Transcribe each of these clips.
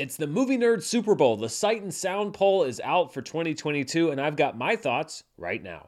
It's the Movie Nerd Super Bowl. The Sight and Sound poll is out for 2022, and I've got my thoughts right now.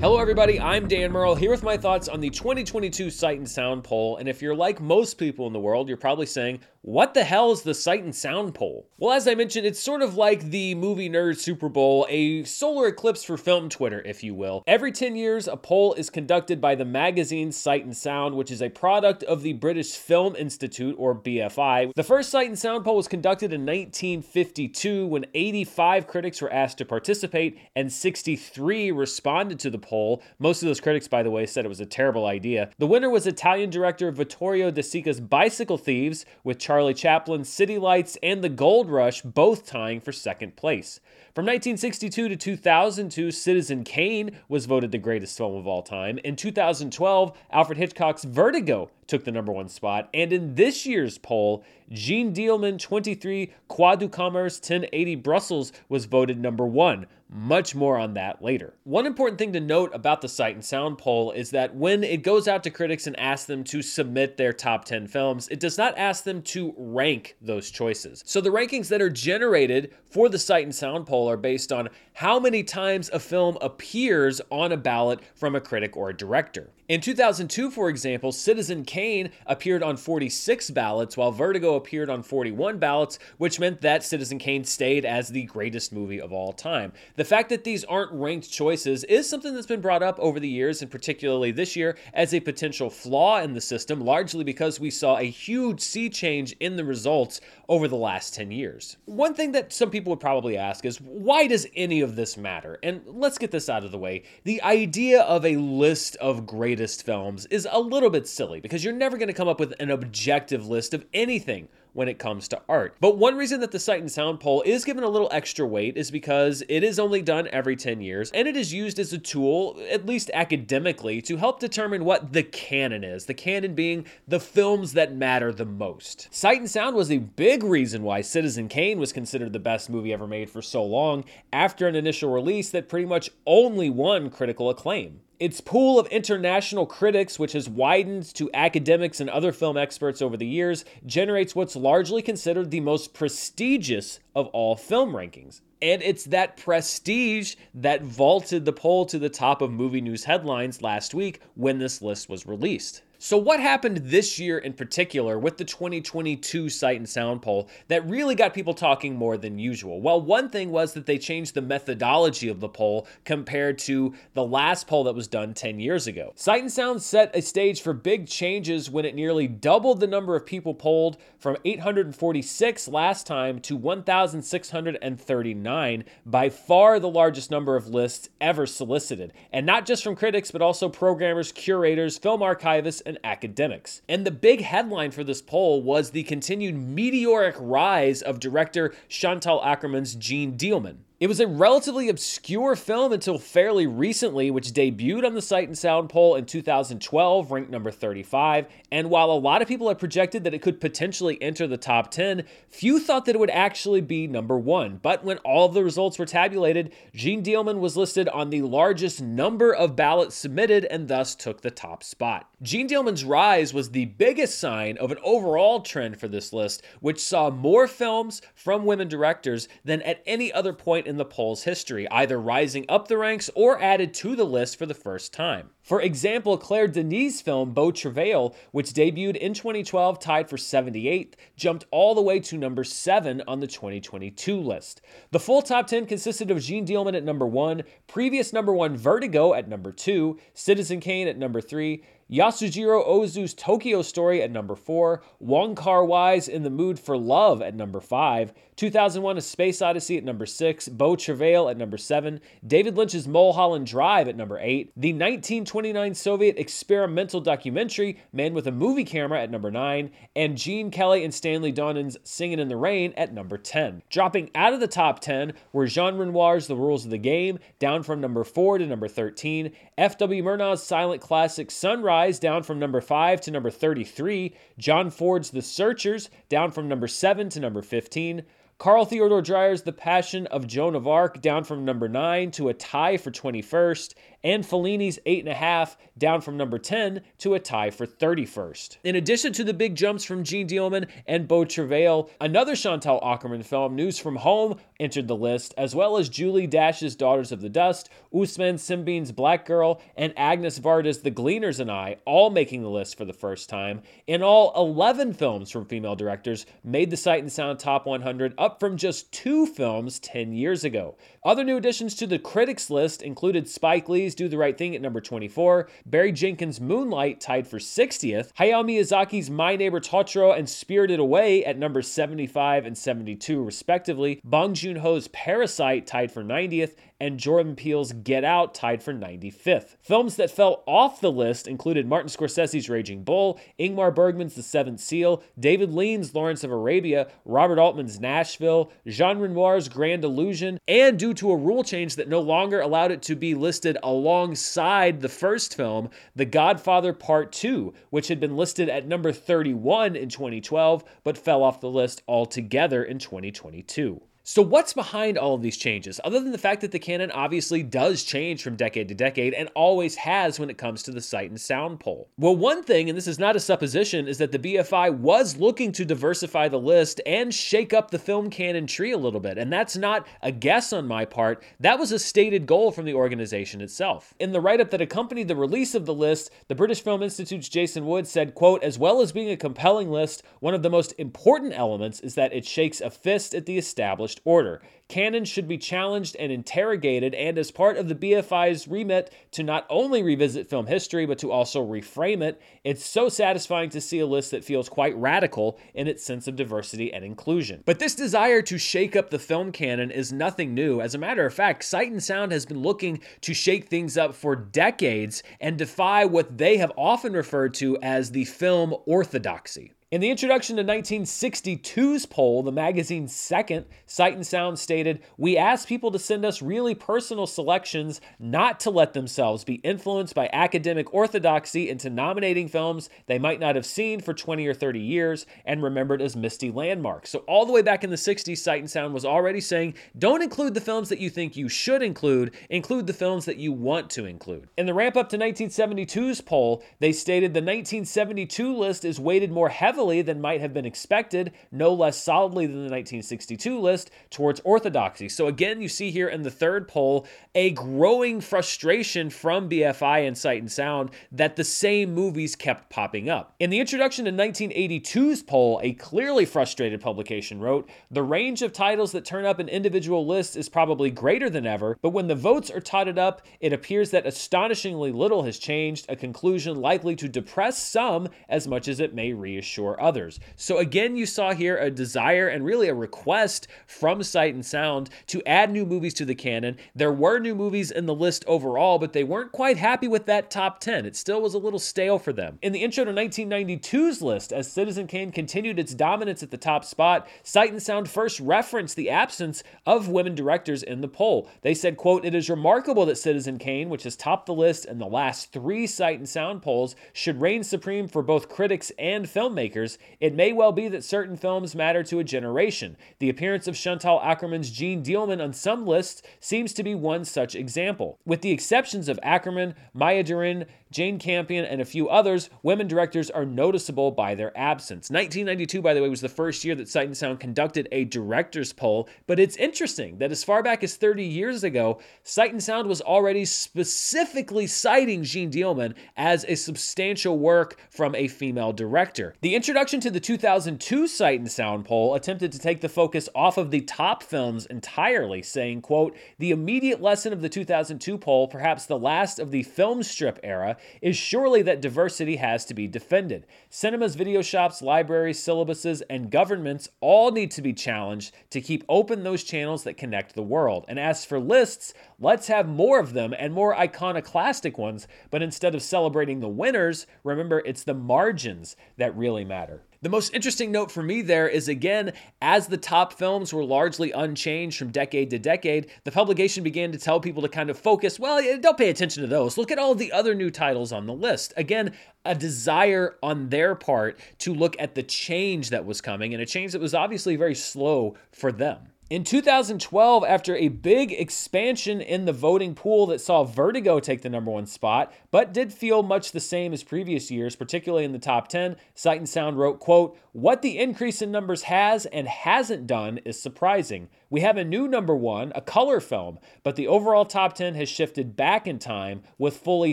Hello, everybody. I'm Dan Murrell here with my thoughts on the 2022 Sight and Sound poll. And if you're like most people in the world, you're probably saying, what the hell is the Sight and Sound poll? Well, as I mentioned, it's sort of like the movie nerd Super Bowl, a solar eclipse for film Twitter, if you will. Every 10 years, a poll is conducted by the magazine Sight and Sound, which is a product of the British Film Institute, or BFI. The first Sight and Sound poll was conducted in 1952 when 85 critics were asked to participate and 63 responded to the poll. Most of those critics, by the way, said it was a terrible idea. The winner was Italian director Vittorio De Sica's Bicycle Thieves, with Chaplin, City Lights, and The Gold Rush both tying for second place. From 1962 to 2002, Citizen Kane was voted the greatest film of all time. In 2012, Alfred Hitchcock's Vertigo took the number one spot. And in this year's poll, Jeanne Dielman 23 Croix du Commerce 1080 Brussels was voted number one. Much more on that later. One important thing to note about the Sight and Sound poll is that when it goes out to critics and asks them to submit their top 10 films, it does not ask them to rank those choices. So the rankings that are generated for the Sight and Sound poll are based on how many times a film appears on a ballot from a critic or a director. In 2002, for example, Citizen Kane appeared on 46 ballots, while Vertigo appeared on 41 ballots, which meant that Citizen Kane stayed as the greatest movie of all time. The fact that these aren't ranked choices is something that's been brought up over the years, and particularly this year, as a potential flaw in the system, largely because we saw a huge sea change in the results over the last 10 years. One thing that some people would probably ask is why does any of this matter? And let's get this out of the way. The idea of a list of greatest films is a little bit silly because you're never going to come up with an objective list of anything when it comes to art. But one reason that the Sight and Sound poll is given a little extra weight is because it is only done every 10 years and it is used as a tool, at least academically, to help determine what the canon is. The canon being the films that matter the most. Sight and Sound was a big reason why Citizen Kane was considered the best movie ever made for so long after an initial release that pretty much only won critical acclaim. Its pool of international critics, which has widened to academics and other film experts over the years, generates what's largely considered the most prestigious of all film rankings. And it's that prestige that vaulted the poll to the top of movie news headlines last week when this list was released. So, what happened this year in particular with the 2022 Sight and Sound poll that really got people talking more than usual? Well, one thing was that they changed the methodology of the poll compared to the last poll that was done 10 years ago. Sight and Sound set a stage for big changes when it nearly doubled the number of people polled from 846 last time to 1,639, by far the largest number of lists ever solicited. And not just from critics, but also programmers, curators, film archivists, and academics. And the big headline for this poll was the continued meteoric rise of director Chantal Akerman's Jeanne Dielman. It was a relatively obscure film until fairly recently, which debuted on the Sight and Sound poll in 2012, ranked number 35. And while a lot of people had projected that it could potentially enter the top 10, few thought that it would actually be number one. But when all of the results were tabulated, Jeanne Dielman was listed on the largest number of ballots submitted and thus took the top spot. Jeanne Dielman's rise was the biggest sign of an overall trend for this list, which saw more films from women directors than at any other point in the poll's history, either rising up the ranks or added to the list for the first time. For example, Claire Denis' film Beau Travail, which debuted in 2012, tied for 78th, jumped all the way to number 7 on the 2022 list. The full top 10 consisted of Jeanne Dielman at number 1, previous number 1 Vertigo at number 2, Citizen Kane at number 3, Yasujiro Ozu's Tokyo Story at number 4, Wong Kar Wai's In the Mood for Love at number 5, 2001 A Space Odyssey at number 6, Beau Travail at number 7, David Lynch's Mulholland Drive at number 8, the 1929 Soviet experimental documentary Man with a Movie Camera at number 9, and Gene Kelly and Stanley Donen's Singing in the Rain at number 10. Dropping out of the top 10 were Jean Renoir's The Rules of the Game, down from number 4 to number 13, F.W. Murnau's silent classic Sunrise Down from number 5 to number 33. John Ford's The Searchers down from number 7 to number 15. Carl Theodor Dreyer's The Passion of Joan of Arc down from number 9 to a tie for 21st, and Fellini's 8.5 down from number 10 to a tie for 31st. In addition to the big jumps from Jeanne Dielman and Beau Travail, another Chantal Akerman film, News from Home, entered the list, as well as Julie Dash's Daughters of the Dust, Ousmane Sembène's Black Girl, and Agnes Varda's The Gleaners and I, all making the list for the first time. In all, 11 films from female directors made the Sight and Sound Top 100, up from just two films 10 years ago. Other new additions to the critics list included Spike Lee's Do the Right Thing at number 24, Barry Jenkins' Moonlight tied for 60th, Hayao Miyazaki's My Neighbor Totoro and Spirited Away at number 75 and 72 respectively, Bong Joon-ho's Parasite tied for 90th, and Jordan Peele's Get Out tied for 95th. Films that fell off the list included Martin Scorsese's Raging Bull, Ingmar Bergman's The Seventh Seal, David Lean's Lawrence of Arabia, Robert Altman's Nashville, Jean Renoir's Grand Illusion, and due to a rule change that no longer allowed it to be listed alongside the first film, The Godfather Part 2, which had been listed at number 31 in 2012 but fell off the list altogether in 2022. So, what's behind all of these changes, other than the fact that the canon obviously does change from decade to decade and always has when it comes to the sight and sound poll? Well, one thing, and this is not a supposition, is that the BFI was looking to diversify the list and shake up the film canon tree a little bit. And that's not a guess on my part, that was a stated goal from the organization itself. In the write up that accompanied the release of the list, the British Film Institute's Jason Wood said, quote, as well as being a compelling list, one of the most important elements is that it shakes a fist at the established established order. Canon should be challenged and interrogated, and as part of the BFI's remit to not only revisit film history, but to also reframe it, it's so satisfying to see a list that feels quite radical in its sense of diversity and inclusion. But this desire to shake up the film canon is nothing new. As a matter of fact, Sight and Sound has been looking to shake things up for decades and defy what they have often referred to as the film orthodoxy. In the introduction to 1962's poll, the magazine's second, Sight and Sound stated, We ask people to send us really personal selections, not to let themselves be influenced by academic orthodoxy into nominating films they might not have seen for 20 or 30 years and remembered as misty landmarks. So, all the way back in the 60s, Sight and Sound was already saying, Don't include the films that you think you should include, include the films that you want to include. In the ramp up to 1972's poll, they stated the 1972 list is weighted more heavily heavily than might have been expected, no less solidly than the 1962 list, towards orthodoxy. So again, you see here in the third poll a growing frustration from BFI and Sight and Sound that the same movies kept popping up. In the introduction to 1982's poll, a clearly frustrated publication wrote, "The range of titles that turn up in individual lists is probably greater than ever, but when the votes are totted up, it appears that astonishingly little has changed, a conclusion likely to depress some as much as it may reassure others. So again, you saw here a desire and really a request from Sight and Sound to add new movies to the canon. There were new movies in the list overall, but they weren't quite happy with that top 10. It still was a little stale for them. In the intro to 1992's list, as Citizen Kane continued its dominance at the top spot, Sight and Sound first referenced the absence of women directors in the poll. They said, quote, It is remarkable that Citizen Kane, which has topped the list in the last three Sight and Sound polls, should reign supreme for both critics and filmmakers it may well be that certain films matter to a generation. The appearance of Chantal Akerman's Jeanne Dielman on some lists seems to be one such example. With the exceptions of Akerman, Maya Deren, Jane Campion, and a few others, women directors are noticeable by their absence. 1992, by the way, was the first year that Sight and Sound conducted a director's poll, but it's interesting that as far back as 30 years ago, Sight and Sound was already specifically citing Jeanne Dielman as a substantial work from a female director. The introduction to the 2002 Sight and Sound poll attempted to take the focus off of the top films entirely, saying, quote, the immediate lesson of the 2002 poll, perhaps the last of the film strip era, is surely that diversity has to be defended. Cinemas, video shops, libraries, syllabuses, and governments all need to be challenged to keep open those channels that connect the world. And as for lists, let's have more of them and more iconoclastic ones, but instead of celebrating the winners, remember it's the margins that really matter. The most interesting note for me there is again, as the top films were largely unchanged from decade to decade, the publication began to tell people to kind of focus, well, don't pay attention to those. Look at all the other new titles on the list. Again, a desire on their part to look at the change that was coming and a change that was obviously very slow for them. In 2012, after a big expansion in the voting pool that saw Vertigo take the number one spot, but did feel much the same as previous years, particularly in the top 10, Sight and Sound wrote, quote, What the increase in numbers has and hasn't done is surprising. We have a new number one, a color film, but the overall top 10 has shifted back in time with fully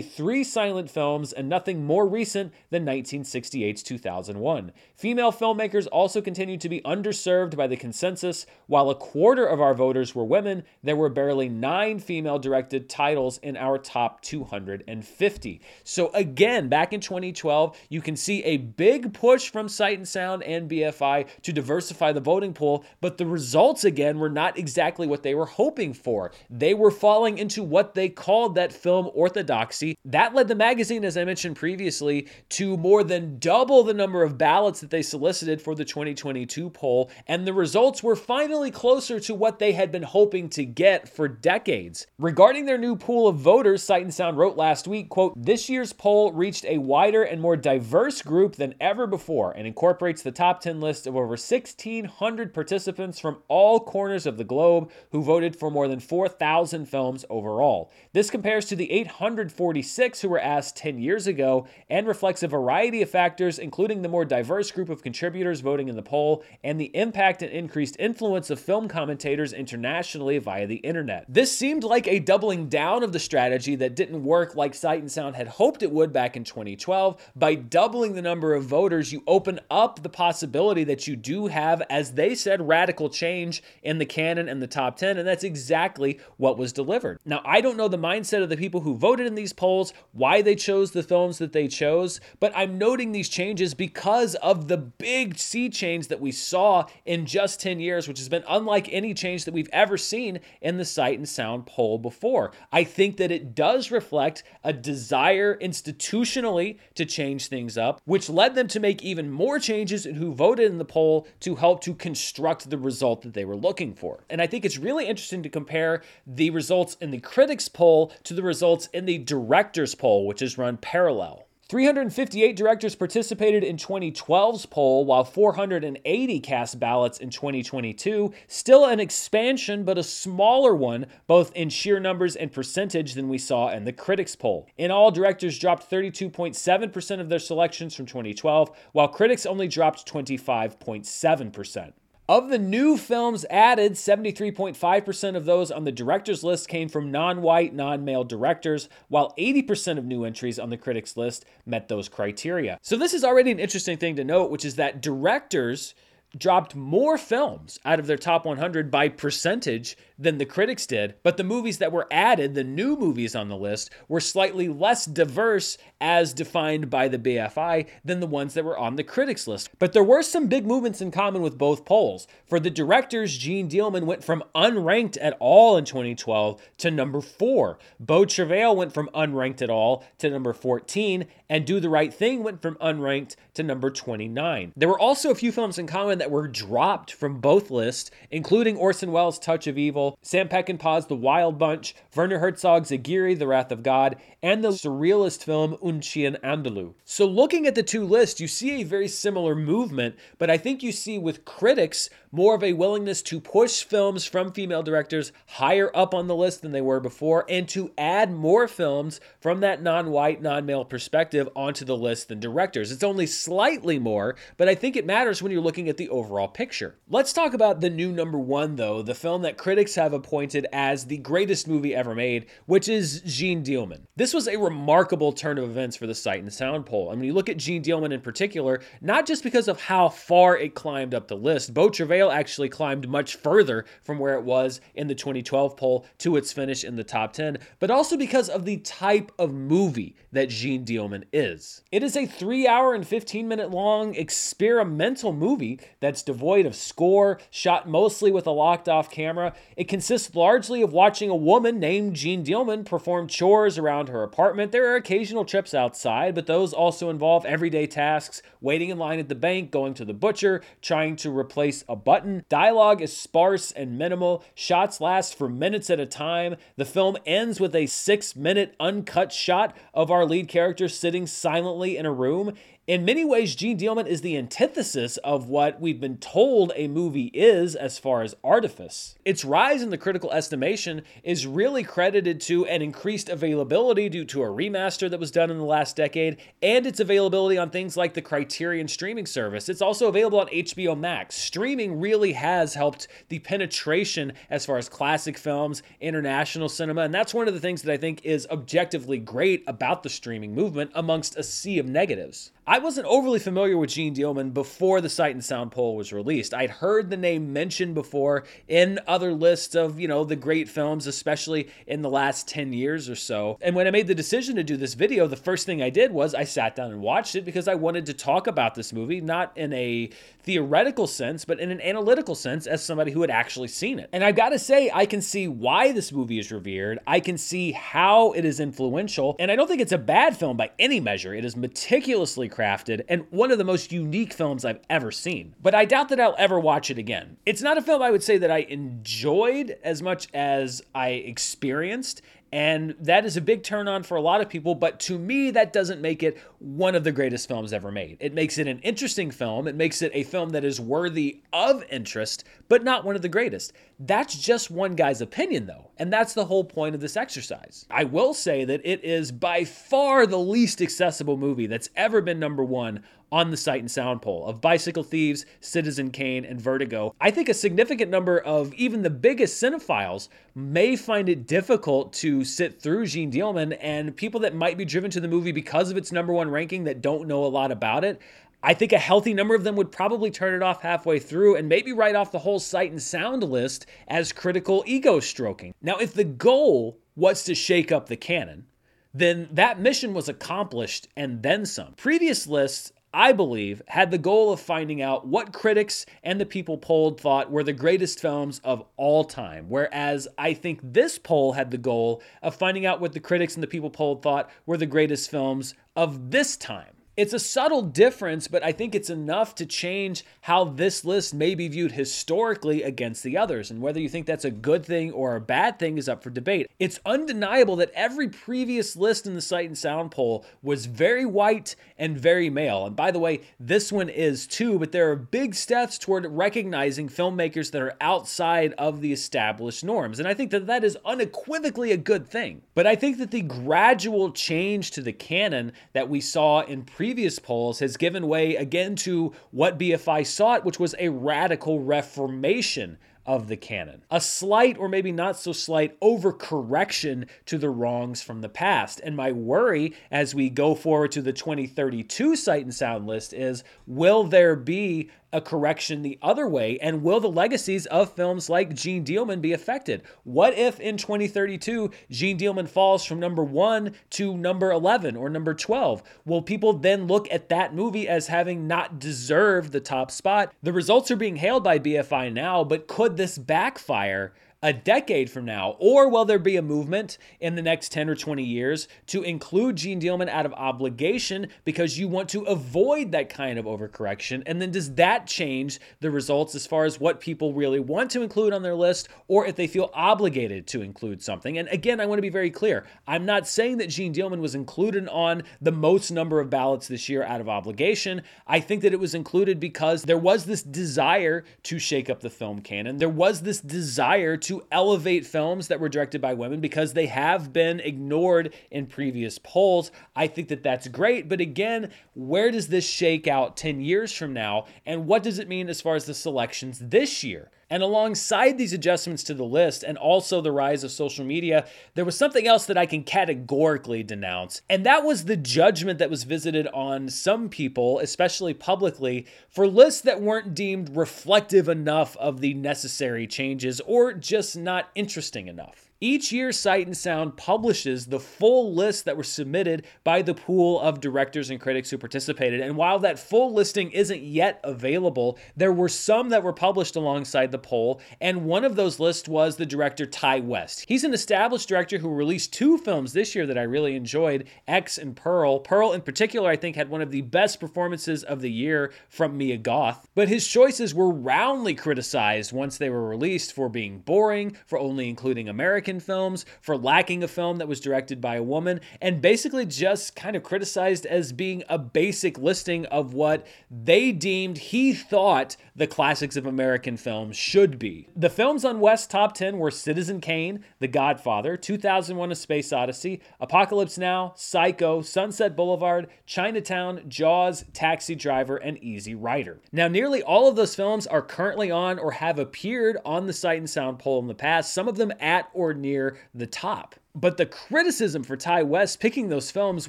three silent films and nothing more recent than 1968's 2001. Female filmmakers also continue to be underserved by the consensus. While a quarter of our voters were women, there were barely nine female directed titles in our top 250. So, again, back in 2012, you can see a big push from Sight and Sound and BFI to diversify the voting pool, but the results again were not exactly what they were hoping for. They were falling into what they called that film orthodoxy. That led the magazine, as I mentioned previously, to more than double the number of ballots that they solicited for the 2022 poll, and the results were finally closer to what they had been hoping to get for decades. Regarding their new pool of voters, Sight and Sound wrote last week, quote, "This year's poll reached a wider and more diverse group than ever before and incorporates the top 10 list of over 1600 participants from all corners of the globe who voted for more than 4,000 films overall. This compares to the 846 who were asked 10 years ago and reflects a variety of factors, including the more diverse group of contributors voting in the poll and the impact and increased influence of film commentators internationally via the internet. This seemed like a doubling down of the strategy that didn't work like Sight and Sound had hoped it would back in 2012. By doubling the number of voters, you open up the possibility that you do have, as they said, radical change in the canon and the top 10, and that's exactly what was delivered. Now, I don't know the mindset of the people who voted in these polls, why they chose the films that they chose, but I'm noting these changes because of the big sea change that we saw in just 10 years, which has been unlike any change that we've ever seen in the Sight and Sound poll before. I think that it does reflect a desire institutionally to change things up, which led them to make even more changes in who voted in the poll to help to construct the result that they were looking for. And I think it's really interesting to compare the results in the critics poll to the results in the directors poll, which is run parallel. 358 directors participated in 2012's poll, while 480 cast ballots in 2022. Still an expansion, but a smaller one, both in sheer numbers and percentage, than we saw in the critics poll. In all, directors dropped 32.7% of their selections from 2012, while critics only dropped 25.7%. Of the new films added, 73.5% of those on the directors list came from non white, non male directors, while 80% of new entries on the critics list met those criteria. So, this is already an interesting thing to note, which is that directors dropped more films out of their top 100 by percentage than the critics did, but the movies that were added, the new movies on the list, were slightly less diverse as defined by the BFI than the ones that were on the critics list. But there were some big movements in common with both polls. For the directors, Jeanne Dielman went from unranked at all in 2012 to number 4. Beau Travail went from unranked at all to number 14, and Do the Right Thing went from unranked to number 29. There were also a few films in common that were dropped from both lists, including Orson Welles' Touch of Evil Sam Peckinpah's The Wild Bunch, Werner Herzog's Aguirre, The Wrath of God, and the surrealist film Un Chien Andalou. So looking at the two lists, you see a very similar movement, but I think you see with critics more of a willingness to push films from female directors higher up on the list than they were before and to add more films from that non-white, non-male perspective onto the list than directors. It's only more, but I think it matters when you're looking at the overall picture. Let's talk about the new number 1 though, the film that critics have appointed as the greatest movie ever made, which is Jeanne Dielman. This was a remarkable turn of events for the Sight and Sound poll. I mean, you look at Jeanne Dielman in particular, not just because of how far it climbed up the list. Beau Travail actually climbed much further from where it was in the 2012 poll to its finish in the top 10, but also because of the type of movie that Jeanne Dielman is. It is a 3 hour and 15 minute long experimental movie that's devoid of score, shot mostly with a locked off camera. It consists largely of watching a woman named Jeanne Dielman perform chores around her apartment. There are occasional trips outside, but those also involve everyday tasks, waiting in line at the bank, going to the butcher, trying to replace a button. Dialogue is sparse and minimal. Shots last for minutes at a time. The film ends with a six minute uncut shot of our lead character sitting silently in a room. In many ways, Jeanne Dielman is the antithesis of what we've been told a movie is as far as artifice. Its rise in the critical estimation is really credited to an increased availability due to a remaster that was done in the last decade and its availability on things like the Criterion streaming service. It's also available on HBO Max. Streaming really has helped the penetration as far as classic films, international cinema, and that's one of the things that I think is objectively great about the streaming movement amongst a sea of negatives. I wasn't overly familiar with Jeanne Dielman before the Sight and Sound poll was released. I'd heard the name mentioned before in other lists of, you know, the great films, especially in the last 10 years or so. And when I made the decision to do this video, the first thing I did was I sat down and watched it because I wanted to talk about this movie, not in a theoretical sense, but in an analytical sense as somebody who had actually seen it. And I've got to say, I can see why this movie is revered. I can see how it is influential. And I don't think it's a bad film by any measure. It is meticulously crafted crafted and one of the most unique films I've ever seen. But I doubt that I'll ever watch it again. It's not a film I would say that I enjoyed as much as I experienced. And that is a big turn on for a lot of people, but to me, that doesn't make it one of the greatest films ever made. It makes it an interesting film. It makes it a film that is worthy of interest, but not one of the greatest. That's just one guy's opinion, though. And that's the whole point of this exercise. I will say that it is by far the least accessible movie that's ever been number one on the Sight and Sound poll of Bicycle Thieves, Citizen Kane, and Vertigo. I think a significant number of even the biggest cinephiles may find it difficult to sit through Jeanne Dielman, and people that might be driven to the movie because of its number one ranking that don't know a lot about it. I think a healthy number of them would probably turn it off halfway through and maybe write off the whole sight and sound list as critical ego stroking. Now, if the goal was to shake up the canon, then that mission was accomplished and then some. Previous lists I believe, had the goal of finding out what critics and the people polled thought were the greatest films of all time. Whereas I think this poll had the goal of finding out what the critics and the people polled thought were the greatest films of this time. It's a subtle difference, but I think it's enough to change how this list may be viewed historically against the others. And whether you think that's a good thing or a bad thing is up for debate. It's undeniable that every previous list in the Sight and Sound poll was very white and very male. And by the way, this one is too, but there are big steps toward recognizing filmmakers that are outside of the established norms. And I think that that is unequivocally a good thing. But I think that the gradual change to the canon that we saw in previous previous polls has given way again to what BFI sought, which was a radical reformation of the canon. A slight, or maybe not so slight, overcorrection to the wrongs from the past. And my worry as we go forward to the 2032 Sight and Sound list is will there be a correction the other way? And will the legacies of films like Jeanne Dielman be affected? What if in 2032 Jeanne Dielman falls from number one to number 11 or number 12? Will people then look at that movie as having not deserved the top spot? The results are being hailed by BFI now, but could this backfire? A decade from now? Or will there be a movement in the next 10 or 20 years to include Jeanne Dielman out of obligation because you want to avoid that kind of overcorrection? And then does that change the results as far as what people really want to include on their list or if they feel obligated to include something? And again, I want to be very clear. I'm not saying that Jeanne Dielman was included on the most number of ballots this year out of obligation. I think that it was included because there was this desire to shake up the film canon. There was this desire to to elevate films that were directed by women because they have been ignored in previous polls. I think that that's great. But again, where does this shake out 10 years from now? And what does it mean as far as the selections this year? And alongside these adjustments to the list and also the rise of social media, there was something else that I can categorically denounce. And that was the judgment that was visited on some people, especially publicly, for lists that weren't deemed reflective enough of the necessary changes or just not interesting enough. Each year, Sight and Sound publishes the full list that were submitted by the pool of directors and critics who participated. And while that full listing isn't yet available, there were some that were published alongside the poll, and one of those lists was the director Ti West. He's an established director who released two films this year that I really enjoyed X and Pearl. Pearl, in particular, I think had one of the best performances of the year from Mia Goth, but his choices were roundly criticized once they were released for being boring, for only including American films, for lacking a film that was directed by a woman, and basically just kind of criticized as being a basic listing of what they deemed he thought the classics of American films should be. The films on West's top 10 were Citizen Kane, The Godfather, 2001 A Space Odyssey, Apocalypse Now, Psycho, Sunset Boulevard, Chinatown, Jaws, Taxi Driver, and Easy Rider. Now, nearly all of those films are currently on or have appeared on the Sight and Sound poll in the past, some of them at or near the top. But the criticism for Ti West picking those films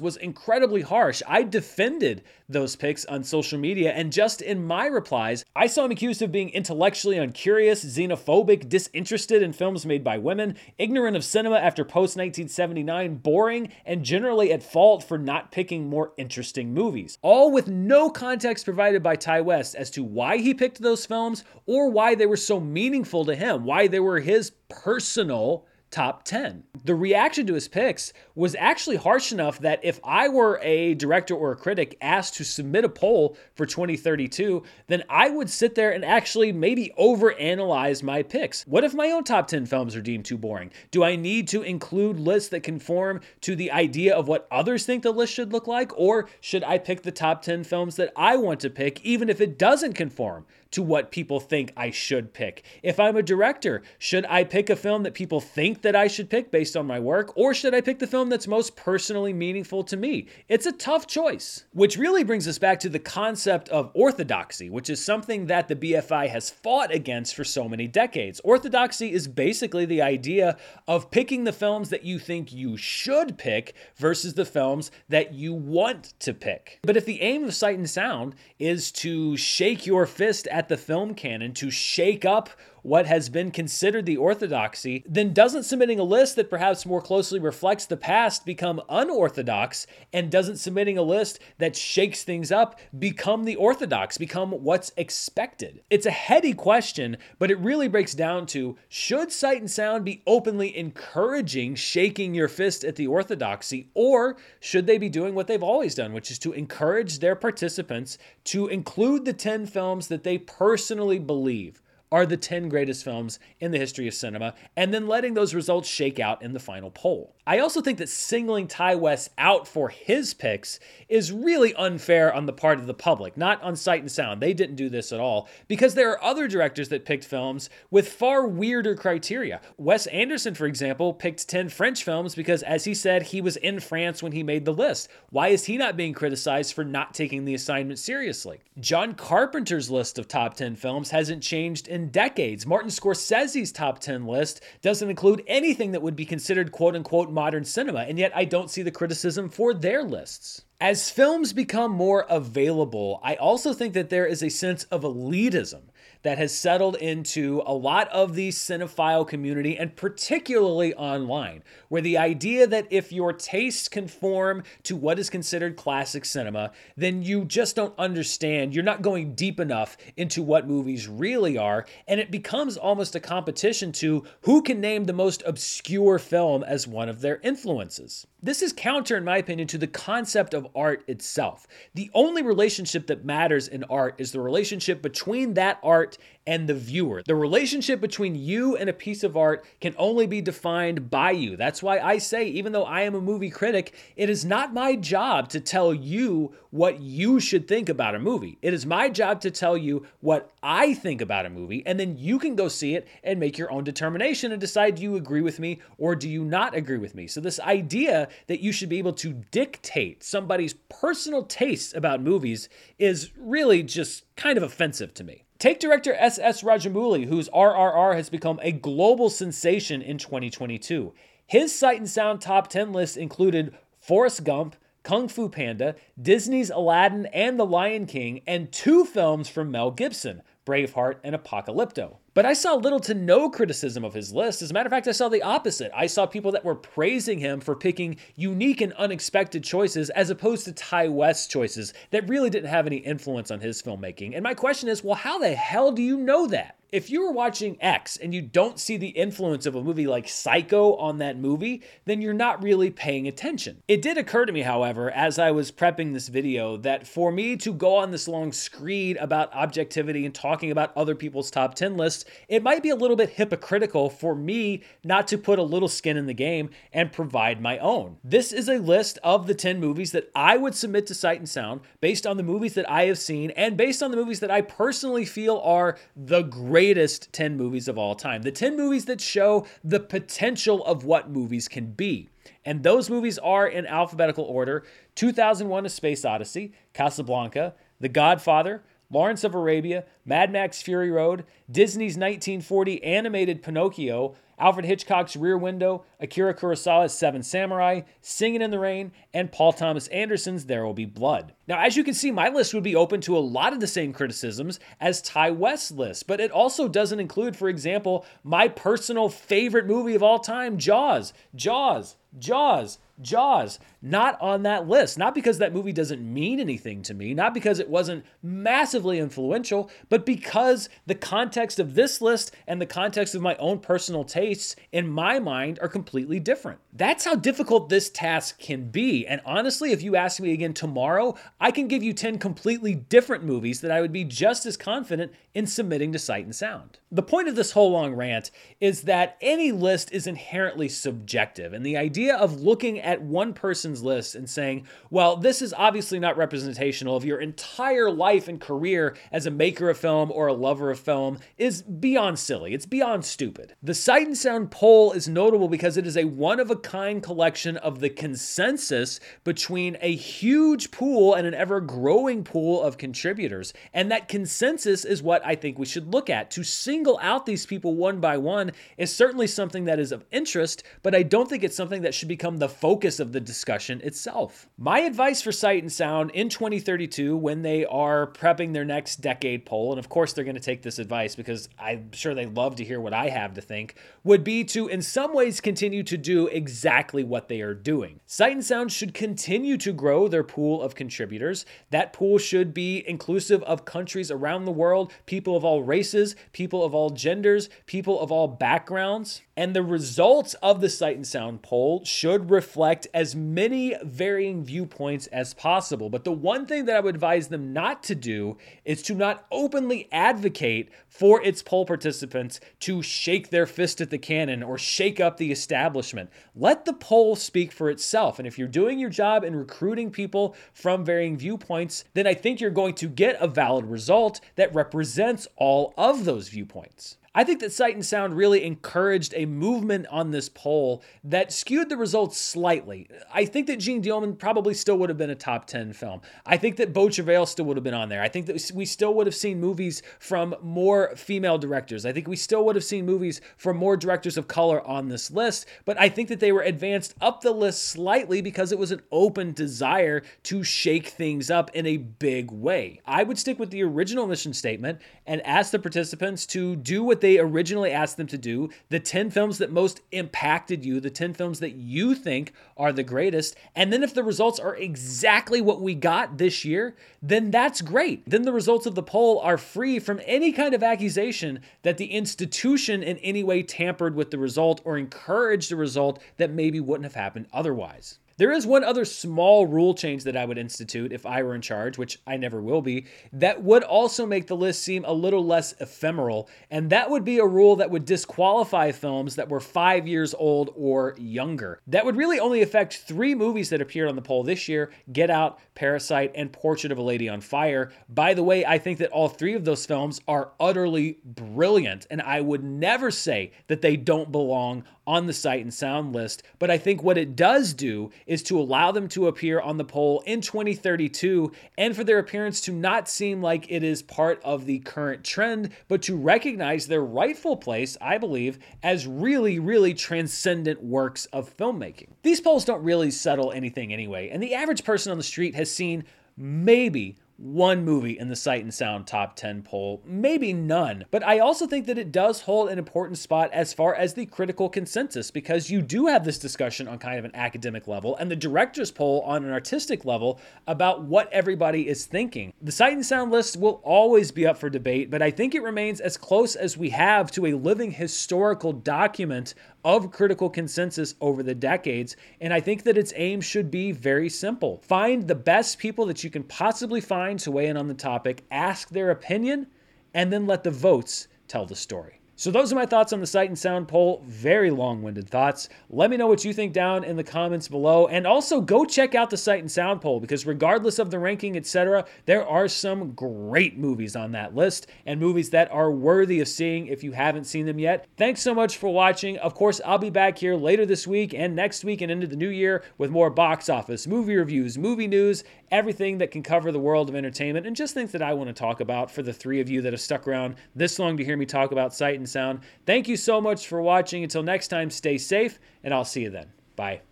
was incredibly harsh. I defended those picks on social media, and just in my replies, I saw him accused of being intellectually uncurious, xenophobic, disinterested in films made by women, ignorant of cinema after post 1979, boring, and generally at fault for not picking more interesting movies. All with no context provided by Ti West as to why he picked those films or why they were so meaningful to him, why they were his personal top 10. The reaction to his picks was actually harsh enough that if I were a director or a critic asked to submit a poll for 2032, then I would sit there and actually maybe overanalyze my picks. What if my own top 10 films are deemed too boring? Do I need to include lists that conform to the idea of what others think the list should look like? Or should I pick the top 10 films that I want to pick, even if it doesn't conform to what people think I should pick? If I'm a director, should I pick a film that people think that I should pick based on my work, or should I pick the film that's most personally meaningful to me? It's a tough choice. Which really brings us back to the concept of orthodoxy, which is something that the BFI has fought against for so many decades. Orthodoxy is basically the idea of picking the films that you think you should pick versus the films that you want to pick. But if the aim of Sight and Sound is to shake your fist at the film canon, to shake up what has been considered the orthodoxy, then doesn't submitting a list that perhaps more closely reflects the past become unorthodox? And doesn't submitting a list that shakes things up become the orthodox, become what's expected? It's a heady question, but it really breaks down to should Sight and Sound be openly encouraging shaking your fist at the orthodoxy, or should they be doing what they've always done, which is to encourage their participants to include the 10 films that they personally believe are the 10 greatest films in the history of cinema, and then letting those results shake out in the final poll. I also think that singling Ti West out for his picks is really unfair on the part of the public, not on Sight and Sound. They didn't do this at all, because there are other directors that picked films with far weirder criteria. Wes Anderson, for example, picked 10 French films because, as he said, he was in France when he made the list. Why is he not being criticized for not taking the assignment seriously? John Carpenter's list of top 10 films hasn't changed in decades. Martin Scorsese's top 10 list doesn't include anything that would be considered quote unquote modern cinema, and yet I don't see the criticism for their lists. As films become more available, I also think that there is a sense of elitism that has settled into a lot of the cinephile community and particularly online, where the idea that if your tastes conform to what is considered classic cinema, then you just don't understand. You're not going deep enough into what movies really are, and it becomes almost a competition to who can name the most obscure film as one of their influences. This is counter, in my opinion, to the concept of art itself. The only relationship that matters in art is the relationship between that art and the viewer. The relationship between you and a piece of art can only be defined by you. That's why I say, even though I am a movie critic, it is not my job to tell you what you should think about a movie. It is my job to tell you what I think about a movie, and then you can go see it and make your own determination and decide do you agree with me or do you not agree with me. So, this idea that you should be able to dictate somebody's personal tastes about movies is really just kind of offensive to me. Take director S.S. Rajamouli, whose RRR has become a global sensation in 2022. His Sight and Sound top 10 list included Forrest Gump, Kung Fu Panda, Disney's Aladdin and The Lion King, and two films from Mel Gibson Braveheart, and Apocalypto. But I saw little to no criticism of his list. As a matter of fact, I saw the opposite. I saw people that were praising him for picking unique and unexpected choices as opposed to Ti West's choices that really didn't have any influence on his filmmaking. And my question is well, how the hell do you know that? If you were watching X and you don't see the influence of a movie like Psycho on that movie, then you're not really paying attention. It did occur to me, however, as I was prepping this video, that for me to go on this long screed about objectivity and talking about other people's top 10 lists, it might be a little bit hypocritical for me not to put a little skin in the game and provide my own. This is a list of the 10 movies that I would submit to Sight and Sound based on the movies that I have seen and based on the movies that I personally feel are the greatest greatest 10 movies of all time. The 10 movies that show the potential of what movies can be. And those movies are in alphabetical order 2001 A Space Odyssey, Casablanca, The Godfather, Lawrence of Arabia, Mad Max Fury Road, Disney's 1940 animated Pinocchio, Alfred Hitchcock's Rear Window, Akira Kurosawa's Seven Samurai, Singing in the Rain, and Paul Thomas Anderson's There Will Be Blood. Now, as you can see, my list would be open to a lot of the same criticisms as Ti West's list, but it also doesn't include, for example, my personal favorite movie of all time, Jaws. Jaws. Jaws. Jaws, not on that list. Not because that movie doesn't mean anything to me, not because it wasn't massively influential, but because the context of this list and the context of my own personal tastes in my mind are completely different. That's how difficult this task can be. And honestly, if you ask me again tomorrow, I can give you 10 completely different movies that I would be just as confident in submitting to Sight and Sound. The point of this whole long rant is that any list is inherently subjective, and the idea of looking at one person's list and saying, well, this is obviously not representational of your entire life and career as a maker of film or a lover of film is beyond silly. It's beyond stupid. The Sight and Sound poll is notable because it is a one of a kind collection of the consensus between a huge pool and an ever growing pool of contributors. And that consensus is what I think we should look at. To single out these people one by one is certainly something that is of interest, but I don't think it's something that should become the focus of the discussion itself. My advice for Sight and Sound in 2032 when they are prepping their next decade poll, and of course they're going to take this advice because I'm sure they love to hear what I have to think, would be to in some ways continue to do exactly what they are doing. Sight and Sound should continue to grow their pool of contributors. That pool should be inclusive of countries around the world, people of all races, people of all genders, people of all backgrounds. And the results of the Sight and Sound poll should reflect as many varying viewpoints as possible. But the one thing that I would advise them not to do is to not openly advocate for its poll participants to shake their fist at the canon or shake up the establishment. Let the poll speak for itself. And if you're doing your job in recruiting people from varying viewpoints, then I think you're going to get a valid result that represents all of those viewpoints. I think that Sight and Sound really encouraged a movement on this poll that skewed the results slightly. I think that Jeanne Dielman probably still would have been a top 10 film. I think that Beau Travail still would have been on there. I think that we still would have seen movies from more female directors. I think we still would have seen movies from more directors of color on this list, but I think that they were advanced up the list slightly because it was an open desire to shake things up in a big way. I would stick with the original mission statement and ask the participants to do what they originally asked them to do, the 10 films that most impacted you, the 10 films that you think are the greatest. And then if the results are exactly what we got this year, then that's great. Then the results of the poll are free from any kind of accusation that the institution in any way tampered with the result or encouraged a result that maybe wouldn't have happened otherwise. There is one other small rule change that I would institute if I were in charge, which I never will be, that would also make the list seem a little less ephemeral. And that would be a rule that would disqualify films that were five years old or younger. That would really only affect three movies that appeared on the poll this year Get Out, Parasite, and Portrait of a Lady on Fire. By the way, I think that all three of those films are utterly brilliant, and I would never say that they don't belong on the Sight and Sound list. But I think what it does do is to allow them to appear on the poll in 2032 and for their appearance to not seem like it is part of the current trend, but to recognize their rightful place, I believe, as really, really transcendent works of filmmaking. These polls don't really settle anything anyway, and the average person on the street has seen maybe one movie in the Sight and Sound top 10 poll, maybe none. But I also think that it does hold an important spot as far as the critical consensus because you do have this discussion on kind of an academic level and the director's poll on an artistic level about what everybody is thinking. The Sight and Sound list will always be up for debate, but I think it remains as close as we have to a living historical document of critical consensus over the decades. And I think that its aim should be very simple find the best people that you can possibly find to weigh in on the topic, ask their opinion, and then let the votes tell the story. So, those are my thoughts on the Sight and Sound poll. Very long winded thoughts. Let me know what you think down in the comments below. And also go check out the Sight and Sound poll because, regardless of the ranking, etc., there are some great movies on that list and movies that are worthy of seeing if you haven't seen them yet. Thanks so much for watching. Of course, I'll be back here later this week and next week and into the new year with more box office, movie reviews, movie news, everything that can cover the world of entertainment, and just things that I want to talk about for the three of you that have stuck around this long to hear me talk about Sight sound. Thank you so much for watching. Until next time, stay safe, and I'll see you then. Bye.